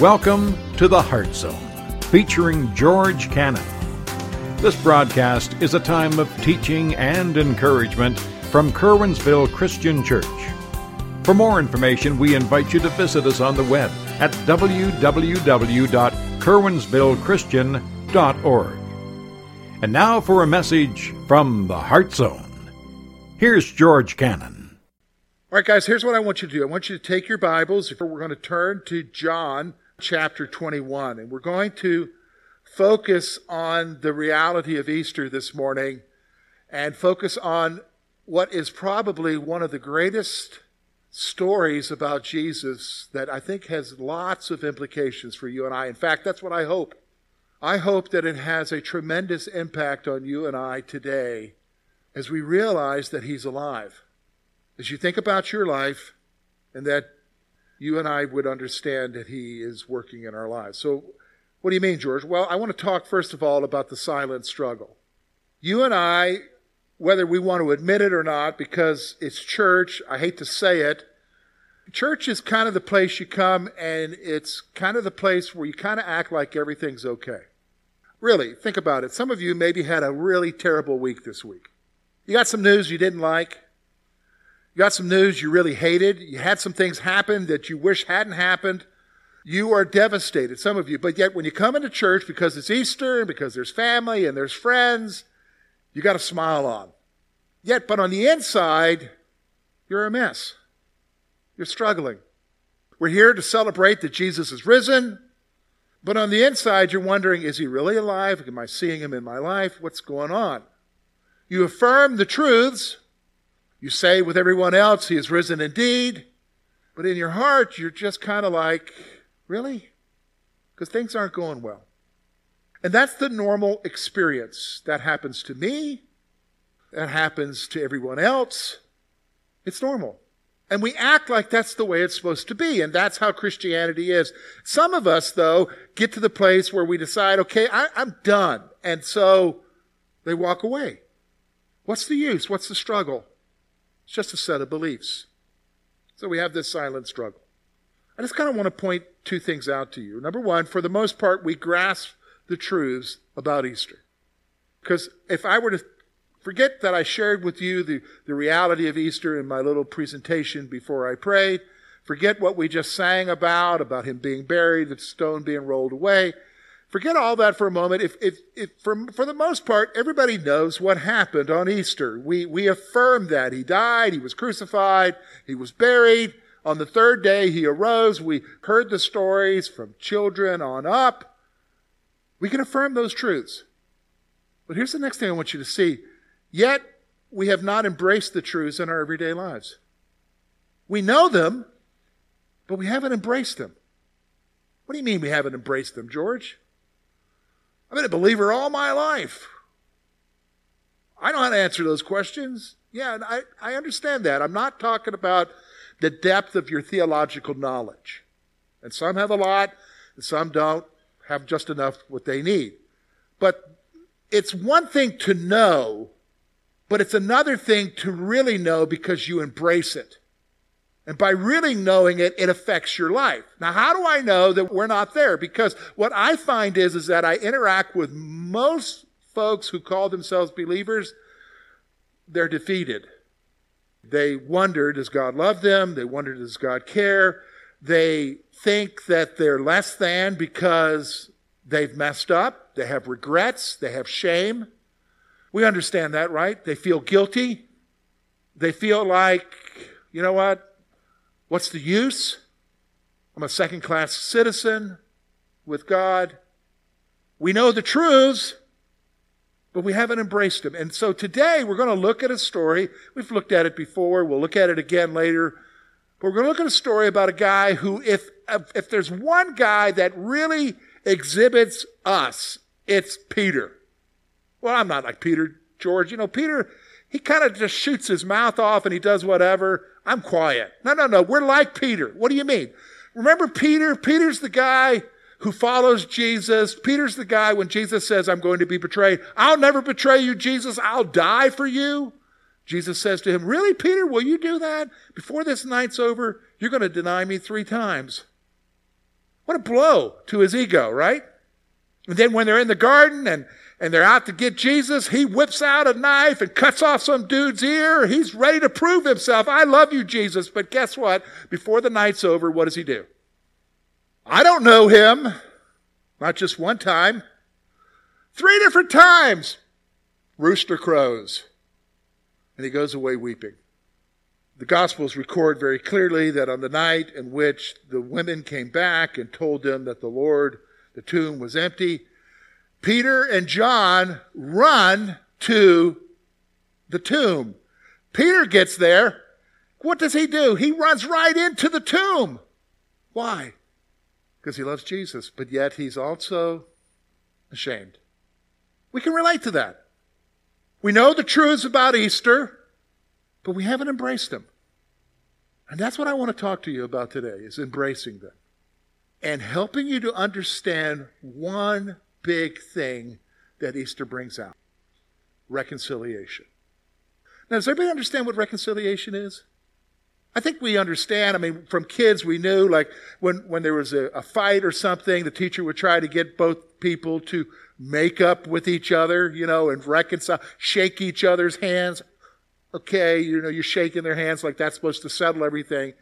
Welcome to the Heart Zone, featuring George Cannon. This broadcast is a time of teaching and encouragement from Curwensville Christian Church. For more information, we invite you to visit us on the web at www.curwensvillechristian.org. And now for a message from the Heart Zone. Here's George Cannon. All right, guys, here's what I want you to do. I want you to take your Bibles. We're going to turn to John chapter 21, and we're going to focus on the reality of Easter this morning and focus on what is probably one of the greatest stories about Jesus that I think has lots of implications for you and I. In fact, that's what I hope. I hope that it has a tremendous impact on you and I today as we realize that He's alive. As you think about your life and that you and I would understand that He is working in our lives. So, what do you mean, George? Well, I want to talk first of all about the silent struggle. You and I whether we want to admit it or not, because it's church, I hate to say it. Church is kind of the place you come, and it's kind of the place where you kind of act like everything's okay. Really, think about it. Some of you maybe had a really terrible week this week. You got some news you didn't like. You got some news you really hated. You had some things happen that you wish hadn't happened. You are devastated, some of you. But yet, when you come into church because it's Easter and because there's family and there's friends, you got a smile on. Yet, but on the inside, you're a mess. You're struggling. We're here to celebrate that Jesus is risen, but on the inside, you're wondering, is he really alive? Am I seeing him in my life? What's going on? You affirm the truths. You say with everyone else, he is risen indeed. But in your heart, you're just kind of like, really? Because things aren't going well. And that's the normal experience. That happens to me. That happens to everyone else. It's normal. And we act like that's the way it's supposed to be. And that's how Christianity is. Some of us, though, get to the place where we decide, okay, I, am done. And so they walk away. What's the use? What's the struggle? It's just a set of beliefs. So we have this silent struggle. I just kind of want to point two things out to you. Number one, for the most part, we grasp the truths about Easter. Because if I were to forget that I shared with you the, the reality of Easter in my little presentation before I prayed, forget what we just sang about, about him being buried, the stone being rolled away, forget all that for a moment. If, if, if for, for the most part, everybody knows what happened on Easter. We, we affirm that. He died, he was crucified, he was buried. On the third day, he arose. We heard the stories from children on up. We can affirm those truths. But here's the next thing I want you to see. Yet, we have not embraced the truths in our everyday lives. We know them, but we haven't embraced them. What do you mean we haven't embraced them, George? I've been a believer all my life. I know how to answer those questions. Yeah, I, I understand that. I'm not talking about the depth of your theological knowledge. And some have a lot, and some don't have just enough what they need. But it's one thing to know, but it's another thing to really know because you embrace it. And by really knowing it, it affects your life. Now, how do I know that we're not there? Because what I find is, is that I interact with most folks who call themselves believers, they're defeated. They wonder, does God love them? They wonder, does God care? They think that they're less than because they've messed up, they have regrets, they have shame. We understand that, right? They feel guilty. They feel like, you know what? What's the use? I'm a second class citizen with God. We know the truths, but we haven't embraced them. And so today we're going to look at a story. We've looked at it before. We'll look at it again later. But we're going to look at a story about a guy who, if, if there's one guy that really exhibits us, it's Peter. Well, I'm not like Peter, George. You know, Peter, he kind of just shoots his mouth off and he does whatever. I'm quiet. No, no, no. We're like Peter. What do you mean? Remember Peter? Peter's the guy who follows Jesus. Peter's the guy when Jesus says, I'm going to be betrayed. I'll never betray you, Jesus. I'll die for you. Jesus says to him, Really, Peter, will you do that? Before this night's over, you're going to deny me three times. What a blow to his ego, right? And then when they're in the garden and, and they're out to get Jesus, he whips out a knife and cuts off some dude's ear. He's ready to prove himself. I love you, Jesus. But guess what? Before the night's over, what does he do? I don't know him. Not just one time. Three different times. Rooster crows. And he goes away weeping. The Gospels record very clearly that on the night in which the women came back and told them that the Lord, the tomb was empty, Peter and John run to the tomb. Peter gets there. What does he do? He runs right into the tomb. Why? Because he loves Jesus, but yet he's also ashamed. We can relate to that. We know the truths about Easter, but we haven't embraced them. And that's what I want to talk to you about today is embracing them and helping you to understand one big thing that Easter brings out reconciliation. Now, does everybody understand what reconciliation is? I think we understand. I mean, from kids, we knew like when, when there was a, a, fight or something, the teacher would try to get both people to make up with each other, you know, and reconcile, shake each other's hands. Okay, you know, you're shaking their hands like that's supposed to settle everything.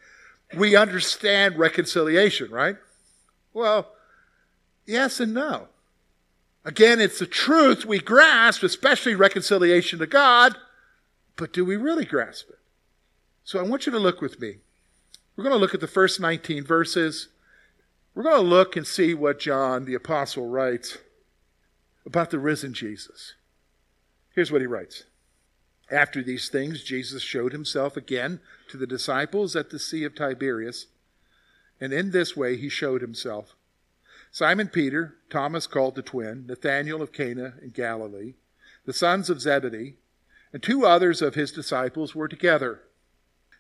We understand reconciliation, right? Well, yes and no. Again, it's the truth we grasp, especially reconciliation to God, but do we really grasp it? So I want you to look with me. We're going to look at the first 19 verses. We're going to look and see what John the Apostle writes about the risen Jesus. Here's what he writes. After these things, Jesus showed himself again to the disciples at the Sea of Tiberias, and in this way he showed himself. Simon Peter, Thomas called the twin, Nathanael of Cana in Galilee, the sons of Zebedee, and two others of his disciples were together.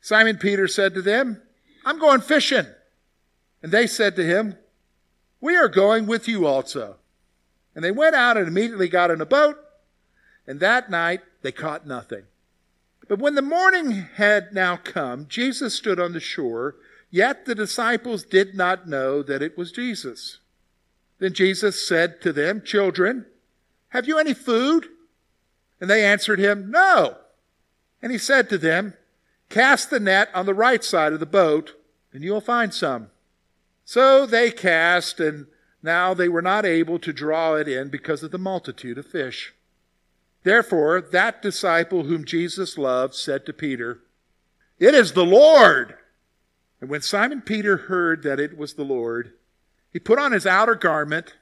Simon Peter said to them, I'm going fishing. And they said to him, We are going with you also. And they went out and immediately got in a boat, and that night they caught nothing. But when the morning had now come, Jesus stood on the shore, yet the disciples did not know that it was Jesus. Then Jesus said to them, Children, have you any food? And they answered him, No. And he said to them, Cast the net on the right side of the boat, and you will find some. So they cast, and now they were not able to draw it in because of the multitude of fish. Therefore, that disciple whom Jesus loved said to Peter, It is the Lord. And when Simon Peter heard that it was the Lord, he put on his outer garment,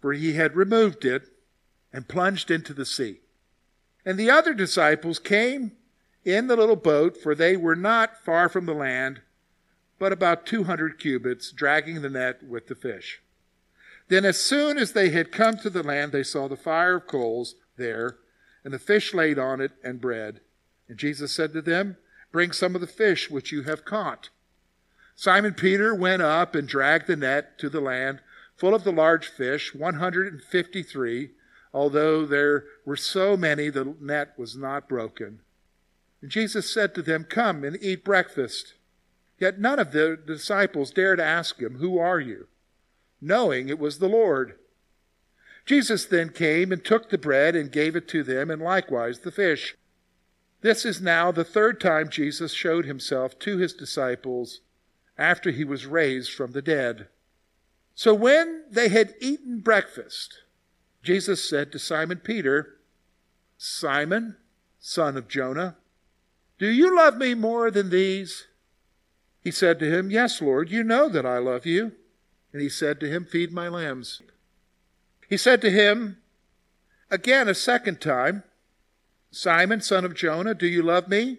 for he had removed it, and plunged into the sea. And the other disciples came in the little boat, for they were not far from the land, but about 200 cubits, dragging the net with the fish. Then, as soon as they had come to the land, they saw the fire of coals there, and the fish laid on it, and bread. And Jesus said to them, Bring some of the fish which you have caught. Simon Peter went up and dragged the net to the land full of the large fish, 153, although there were so many the net was not broken. And Jesus said to them, Come and eat breakfast. Yet none of the disciples dared ask him, Who are you? knowing it was the Lord. Jesus then came and took the bread and gave it to them, and likewise the fish. This is now the third time Jesus showed himself to his disciples after he was raised from the dead. So when they had eaten breakfast, Jesus said to Simon Peter, Simon, son of Jonah, do you love me more than these? He said to him, Yes, Lord, you know that I love you. And he said to him, Feed my lambs. He said to him again a second time, Simon, son of Jonah, do you love me?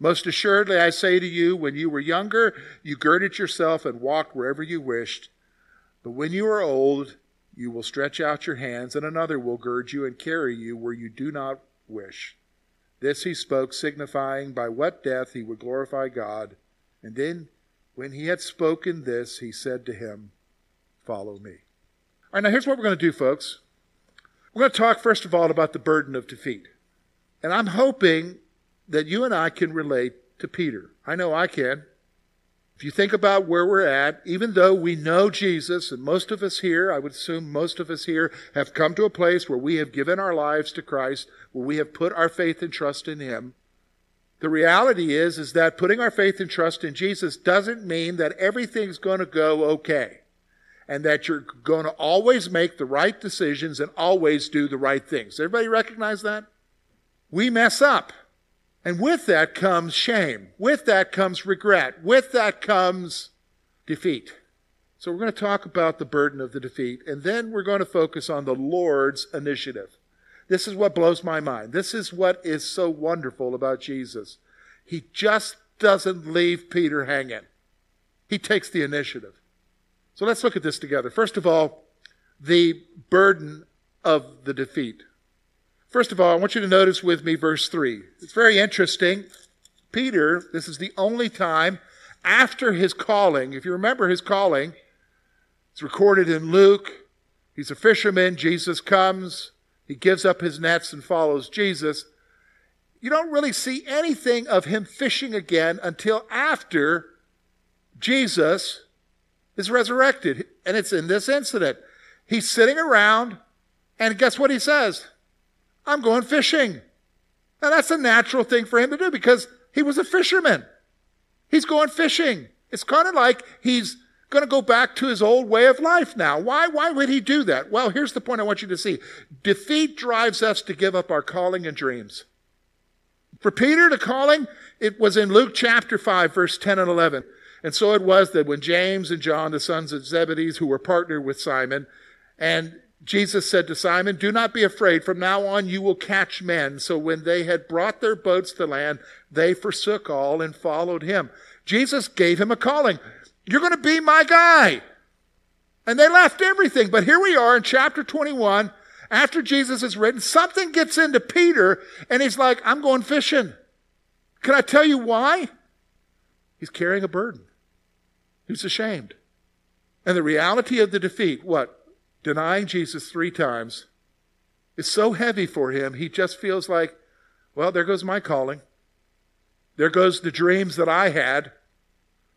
Most assuredly, I say to you, when you were younger, you girded yourself and walked wherever you wished. But when you are old, You will stretch out your hands, and another will gird you and carry you where you do not wish. This he spoke, signifying by what death he would glorify God. And then, when he had spoken this, he said to him, Follow me. All right, now here's what we're going to do, folks. We're going to talk, first of all, about the burden of defeat. And I'm hoping that you and I can relate to Peter. I know I can. If you think about where we're at, even though we know Jesus, and most of us here, I would assume most of us here, have come to a place where we have given our lives to Christ, where we have put our faith and trust in Him. The reality is, is that putting our faith and trust in Jesus doesn't mean that everything's going to go okay. And that you're going to always make the right decisions and always do the right things. Everybody recognize that? We mess up. And with that comes shame. With that comes regret. With that comes defeat. So we're going to talk about the burden of the defeat, and then we're going to focus on the Lord's initiative. This is what blows my mind. This is what is so wonderful about Jesus. He just doesn't leave Peter hanging. He takes the initiative. So let's look at this together. First of all, the burden of the defeat. First of all, I want you to notice with me verse 3. It's very interesting. Peter, this is the only time after his calling, if you remember his calling, it's recorded in Luke. He's a fisherman. Jesus comes. He gives up his nets and follows Jesus. You don't really see anything of him fishing again until after Jesus is resurrected. And it's in this incident. He's sitting around, and guess what he says? I'm going fishing. Now that's a natural thing for him to do because he was a fisherman. He's going fishing. It's kind of like he's going to go back to his old way of life now. Why, why would he do that? Well, here's the point I want you to see. Defeat drives us to give up our calling and dreams. For Peter, the calling, it was in Luke chapter 5, verse 10 and 11. And so it was that when James and John, the sons of Zebedee, who were partnered with Simon, and Jesus said to Simon, Do not be afraid. From now on you will catch men. So when they had brought their boats to land, they forsook all and followed him. Jesus gave him a calling. You're going to be my guy. And they left everything. But here we are in chapter 21. After Jesus is written, something gets into Peter and he's like, I'm going fishing. Can I tell you why? He's carrying a burden. He's ashamed. And the reality of the defeat, what? Denying Jesus three times is so heavy for him, he just feels like, well, there goes my calling. There goes the dreams that I had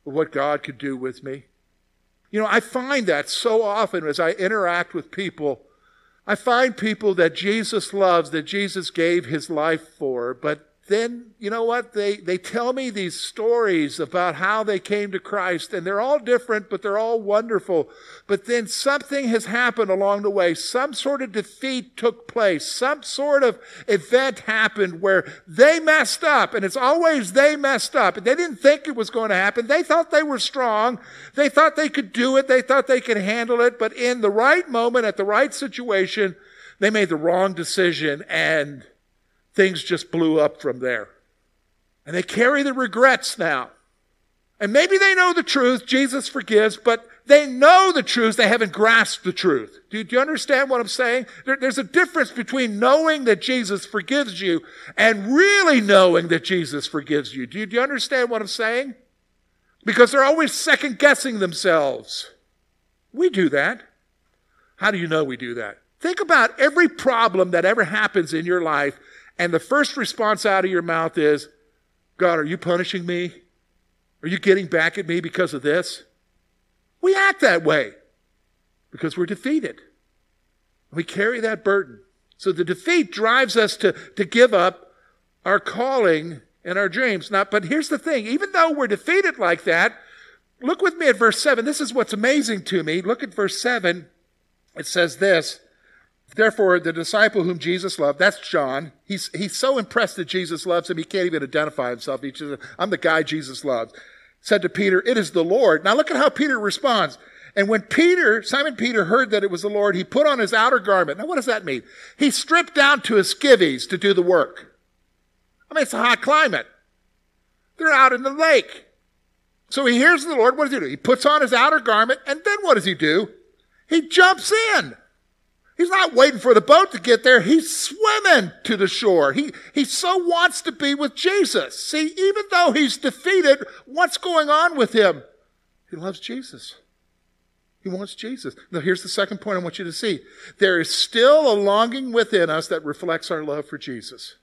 of what God could do with me. You know, I find that so often as I interact with people. I find people that Jesus loves, that Jesus gave his life for, but then you know what? They they tell me these stories about how they came to Christ and they're all different but they're all wonderful. But then something has happened along the way. Some sort of defeat took place. Some sort of event happened where they messed up and it's always they messed up. And they didn't think it was going to happen. They thought they were strong. They thought they could do it. They thought they could handle it. But in the right moment at the right situation they made the wrong decision and things just blew up from there. And they carry the regrets now. And maybe they know the truth, Jesus forgives, but they know the truth, they haven't grasped the truth. Do, do you understand what I'm saying? There, there's a difference between knowing that Jesus forgives you and really knowing that Jesus forgives you. Do, do you understand what I'm saying? Because they're always second guessing themselves. We do that. How do you know we do that? Think about every problem that ever happens in your life and the first response out of your mouth is, God, are you punishing me? Are you getting back at me because of this? We act that way because we're defeated. We carry that burden. So the defeat drives us to, to give up our calling and our dreams. Now, but here's the thing even though we're defeated like that, look with me at verse 7. This is what's amazing to me. Look at verse 7. It says this Therefore, the disciple whom Jesus loved, that's John, he's, he's so impressed that Jesus loves him, he can't even identify himself. He says, I'm the guy Jesus loves. Said to Peter, It is the Lord. Now look at how Peter responds. And when Peter, Simon Peter, heard that it was the Lord, he put on his outer garment. Now, what does that mean? He stripped down to his skivvies to do the work. I mean, it's a hot climate. They're out in the lake. So he hears the Lord. What does he do? He puts on his outer garment, and then what does he do? He jumps in. He's not waiting for the boat to get there. He's swimming to the shore. He, he so wants to be with Jesus. See, even though he's defeated, what's going on with him? He loves Jesus. He wants Jesus. Now, here's the second point I want you to see. There is still a longing within us that reflects our love for Jesus.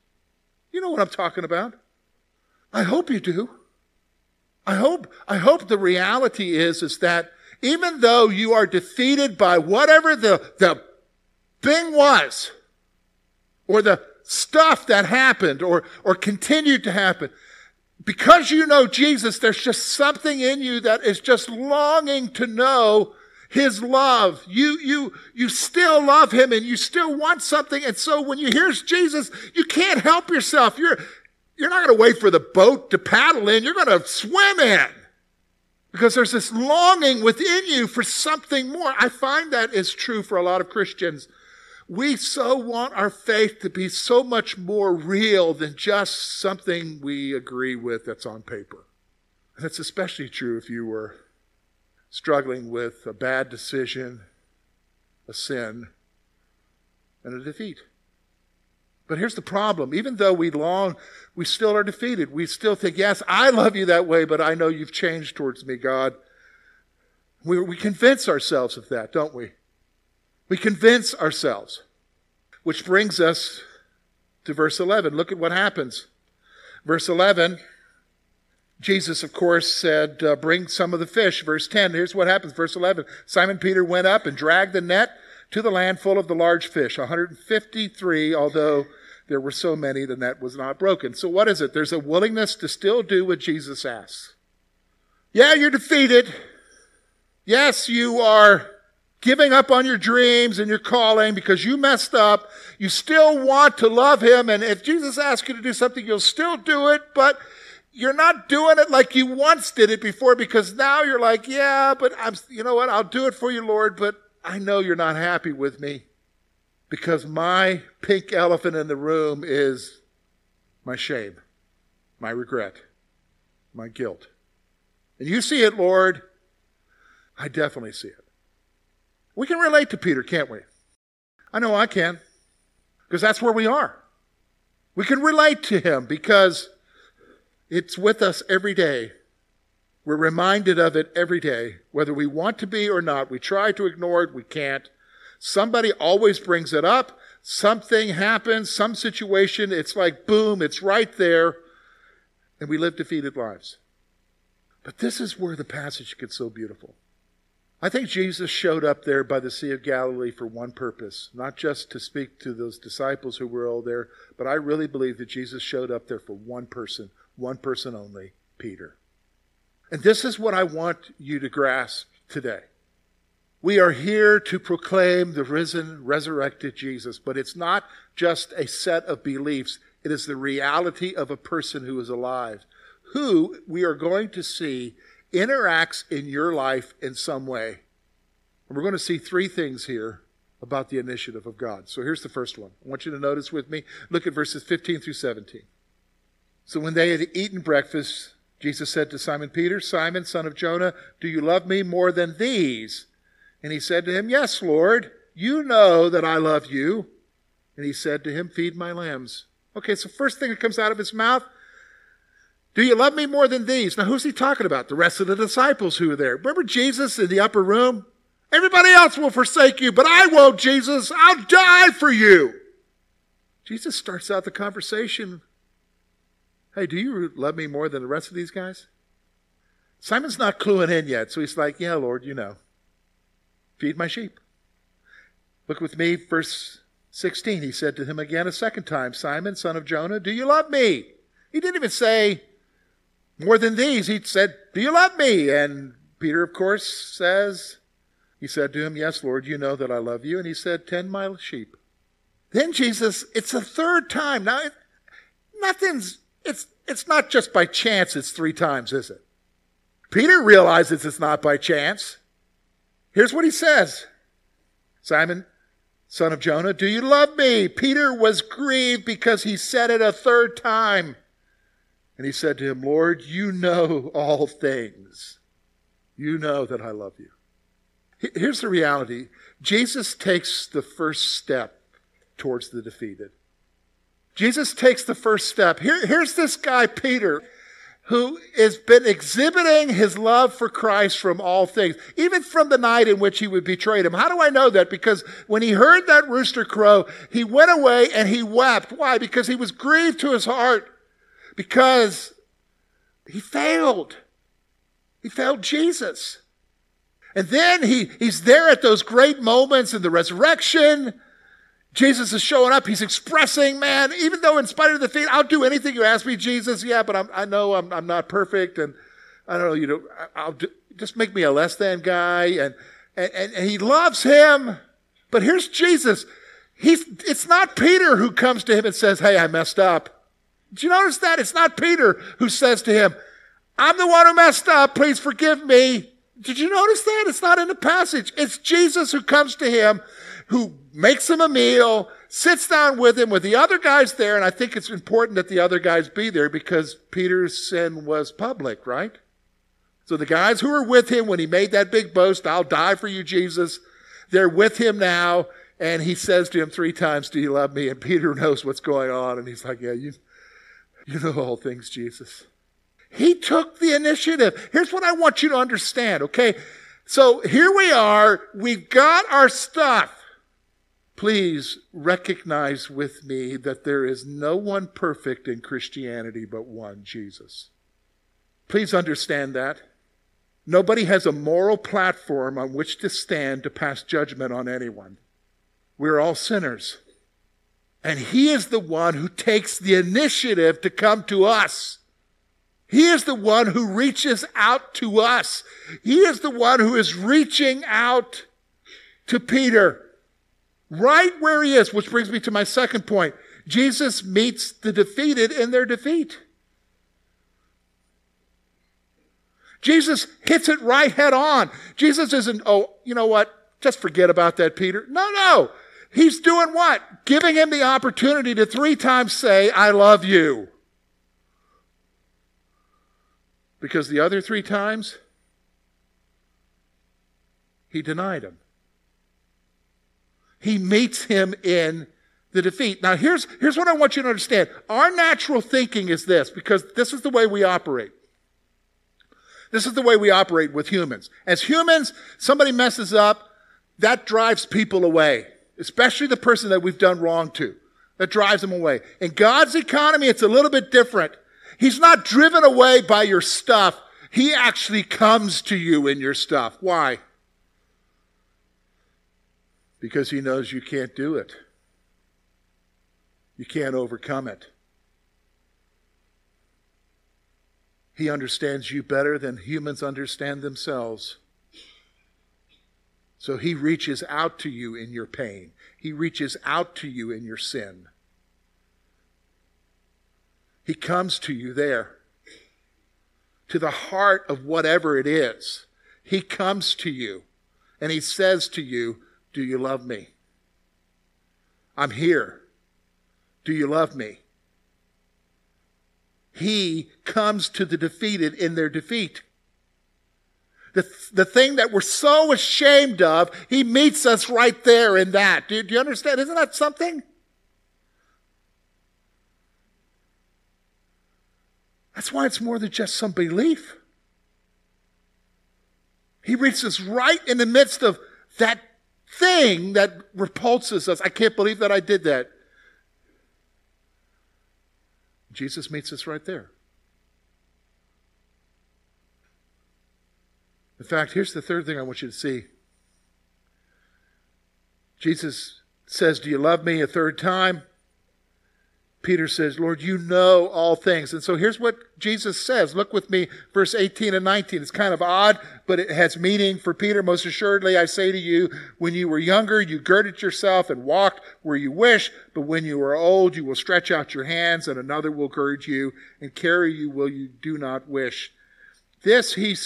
You know what I'm talking about? I hope you do. I hope, I hope the reality is, is that even though you are defeated by whatever the, the thing was, or the stuff that happened or, or continued to happen, because you know Jesus, there's just something in you that is just longing to know his love. You, you, you still love him and you still want something. And so when you hear Jesus, you can't help yourself. You're, you're not going to wait for the boat to paddle in. You're going to swim in because there's this longing within you for something more. I find that is true for a lot of Christians. We so want our faith to be so much more real than just something we agree with that's on paper. And it's especially true if you were struggling with a bad decision, a sin, and a defeat. But here's the problem. Even though we long, we still are defeated. We still think, yes, I love you that way, but I know you've changed towards me, God. We, we convince ourselves of that, don't we? We convince ourselves. Which brings us to verse 11. Look at what happens. Verse 11, Jesus, of course, said, uh, Bring some of the fish. Verse 10, here's what happens. Verse 11 Simon Peter went up and dragged the net to the land full of the large fish, 153, although there were so many, the net was not broken. So, what is it? There's a willingness to still do what Jesus asks. Yeah, you're defeated. Yes, you are giving up on your dreams and your calling because you messed up. You still want to love him. And if Jesus asks you to do something, you'll still do it, but you're not doing it like you once did it before because now you're like, yeah, but I'm, you know what? I'll do it for you, Lord, but I know you're not happy with me because my pink elephant in the room is my shame, my regret, my guilt. And you see it, Lord. I definitely see it. We can relate to Peter, can't we? I know I can, because that's where we are. We can relate to him because it's with us every day. We're reminded of it every day, whether we want to be or not. We try to ignore it, we can't. Somebody always brings it up. Something happens, some situation, it's like boom, it's right there, and we live defeated lives. But this is where the passage gets so beautiful. I think Jesus showed up there by the Sea of Galilee for one purpose, not just to speak to those disciples who were all there, but I really believe that Jesus showed up there for one person, one person only, Peter. And this is what I want you to grasp today. We are here to proclaim the risen, resurrected Jesus, but it's not just a set of beliefs. It is the reality of a person who is alive, who we are going to see interacts in your life in some way. And we're going to see three things here about the initiative of God. So here's the first one. I want you to notice with me. Look at verses 15 through 17. So when they had eaten breakfast, Jesus said to Simon Peter, Simon, son of Jonah, do you love me more than these? And he said to him, Yes, Lord, you know that I love you. And he said to him, Feed my lambs. Okay, so first thing that comes out of his mouth, do you love me more than these? Now, who's he talking about? The rest of the disciples who were there. Remember Jesus in the upper room? Everybody else will forsake you, but I won't, Jesus. I'll die for you. Jesus starts out the conversation. Hey, do you love me more than the rest of these guys? Simon's not cluing in yet, so he's like, Yeah, Lord, you know. Feed my sheep. Look with me, verse 16. He said to him again a second time, Simon, son of Jonah, do you love me? He didn't even say, more than these. He said, Do you love me? And Peter, of course, says, He said to him, Yes, Lord, you know that I love you. And he said, Tend my sheep. Then Jesus, it's the third time. Now, it, nothing's, it's, it's not just by chance it's three times, is it? Peter realizes it's not by chance. Here's what he says Simon, son of Jonah, do you love me? Peter was grieved because he said it a third time. And he said to him, Lord, you know all things. You know that I love you. Here's the reality Jesus takes the first step towards the defeated. Jesus takes the first step. Here, here's this guy, Peter, who has been exhibiting his love for Christ from all things, even from the night in which he would betray him. How do I know that? Because when he heard that rooster crow, he went away and he wept. Why? Because he was grieved to his heart. Because he failed. He failed Jesus. And then he, he's there at those great moments in the resurrection Jesus is showing up. He's expressing, man, even though in spite of the defeat, I'll do anything you ask me, Jesus. Yeah, but I'm, i know I'm, I'm, not perfect. And I don't know, you know, I'll do, just make me a less than guy. And, and, and he loves him. But here's Jesus. He's, it's not Peter who comes to him and says, Hey, I messed up. Did you notice that? It's not Peter who says to him, I'm the one who messed up. Please forgive me. Did you notice that? It's not in the passage. It's Jesus who comes to him who makes him a meal, sits down with him with the other guys there. And I think it's important that the other guys be there because Peter's sin was public, right? So the guys who were with him when he made that big boast, I'll die for you, Jesus, they're with him now. And he says to him three times, Do you love me? And Peter knows what's going on. And he's like, Yeah, you, you know all things, Jesus. He took the initiative. Here's what I want you to understand, okay? So here we are. We've got our stuff please recognize with me that there is no one perfect in Christianity but one, Jesus. Please understand that. Nobody has a moral platform on which to stand to pass judgment on anyone. We're all sinners. And He is the one who takes the initiative to come to us. He is the one who reaches out to us. He is the one who is reaching out to Peter. Right where he is, which brings me to my second point. Jesus meets the defeated in their defeat. Jesus hits it right head on. Jesus isn't, oh, you know what? Just forget about that, Peter. No, no. He's doing what? Giving him the opportunity to three times say, I love you. Because the other three times, he denied him. He meets him in the defeat. Now, here's, here's what I want you to understand. Our natural thinking is this, because this is the way we operate. This is the way we operate with humans. As humans, somebody messes up, that drives people away, especially the person that we've done wrong to. That drives them away. In God's economy, it's a little bit different. He's not driven away by your stuff. He actually comes to you in your stuff. Why? because he knows you can't do it. You can't overcome it. He understands you better than humans understand themselves. So he reaches out to you in your pain. He reaches out to you in your sin. He comes to you there, to the heart of whatever it is. He comes to you and he says to you, do you love me? I'm here. Do you love me? He comes to the defeated in their defeat. The, the thing that we're so ashamed of, he meets us right there in that. Do, do you understand? Isn't that something? That's why it's more than just some belief. He reaches us right in the midst of that thing that repulses us. I can't believe that I did that. Jesus meets us right there. In fact, here's the third thing I want you to see. Jesus says, Do you love me a third time? Peter says, Lord, you know all things. And so here's what Jesus says. Look with me, verse 18 and 19. It's kind of odd, but it has meaning for Peter. Most assuredly, I say to you, when you were younger, you girded yourself and walked where you wish, but when you are old, you will stretch out your hands, and another will gird you and carry you where you do not wish. This he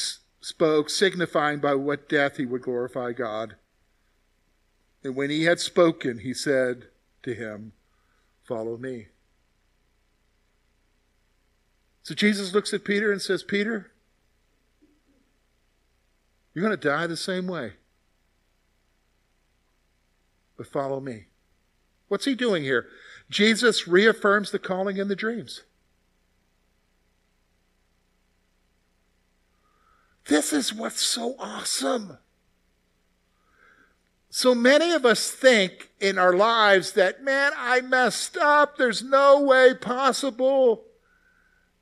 spoke, signifying by what death he would glorify God. And when he had spoken, he said to him, Follow me. So Jesus looks at Peter and says, Peter, you're going to die the same way. but follow me. What's he doing here? Jesus reaffirms the calling in the dreams. This is what's so awesome. So many of us think in our lives that, man, I messed up. There's no way possible.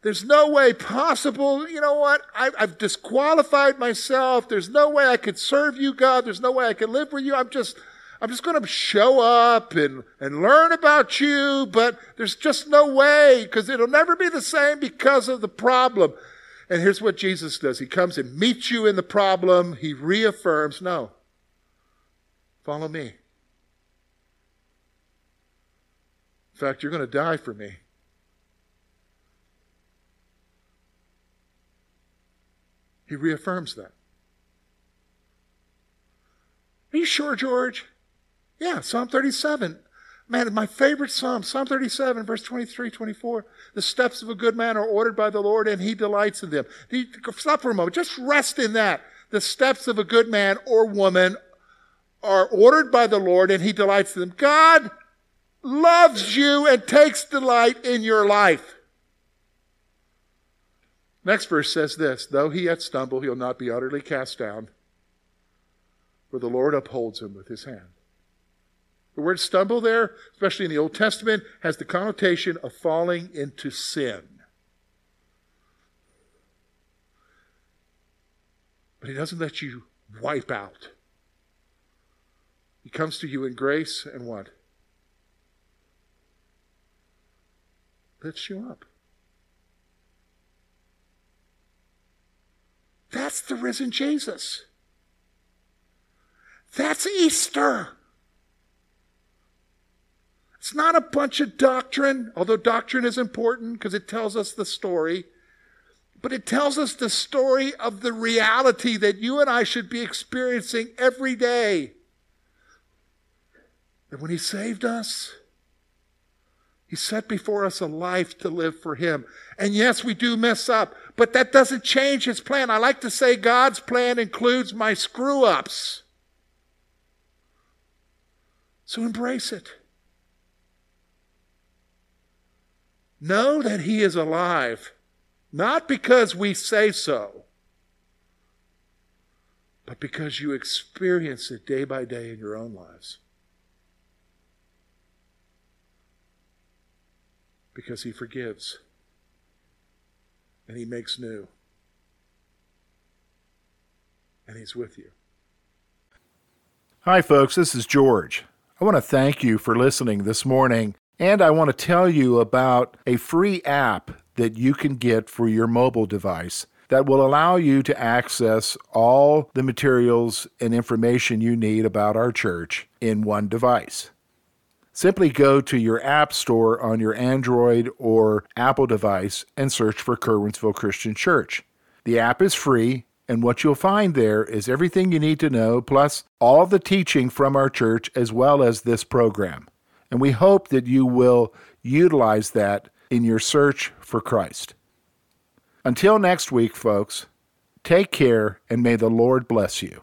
There's no way possible. You know what? I, have disqualified myself. There's no way I could serve you, God. There's no way I can live for you. I'm just, I'm just going to show up and, and learn about you, but there's just no way because it'll never be the same because of the problem. And here's what Jesus does. He comes and meets you in the problem. He reaffirms, no, follow me. In fact, you're going to die for me. He reaffirms that. Are you sure, George? Yeah, Psalm 37. Man, my favorite psalm, Psalm 37, verse 23, 24. The steps of a good man are ordered by the Lord, and he delights in them. Stop for a moment. Just rest in that. The steps of a good man or woman are ordered by the Lord, and he delights in them. God loves you and takes delight in your life. Next verse says this Though he yet stumble, he'll not be utterly cast down, for the Lord upholds him with his hand. The word stumble there, especially in the Old Testament, has the connotation of falling into sin. But he doesn't let you wipe out. He comes to you in grace and what? Lifts you up. That's the risen Jesus. That's Easter. It's not a bunch of doctrine, although doctrine is important because it tells us the story. But it tells us the story of the reality that you and I should be experiencing every day. That when He saved us, He set before us a life to live for Him. And yes, we do mess up, but that doesn't change His plan. I like to say God's plan includes my screw ups. So embrace it. Know that He is alive, not because we say so, but because you experience it day by day in your own lives. Because He forgives and He makes new, and He's with you. Hi, folks, this is George. I want to thank you for listening this morning and I want to tell you about a free app that you can get for your mobile device that will allow you to access all the materials and information you need about our church in one device. Simply go to your App Store on your Android or Apple device and search for Curwensville Christian Church. The app is free, and what you'll find there is everything you need to know, plus all the teaching from our church as well as this program. And we hope that you will utilize that in your search for Christ. Until next week, folks, take care and may the Lord bless you.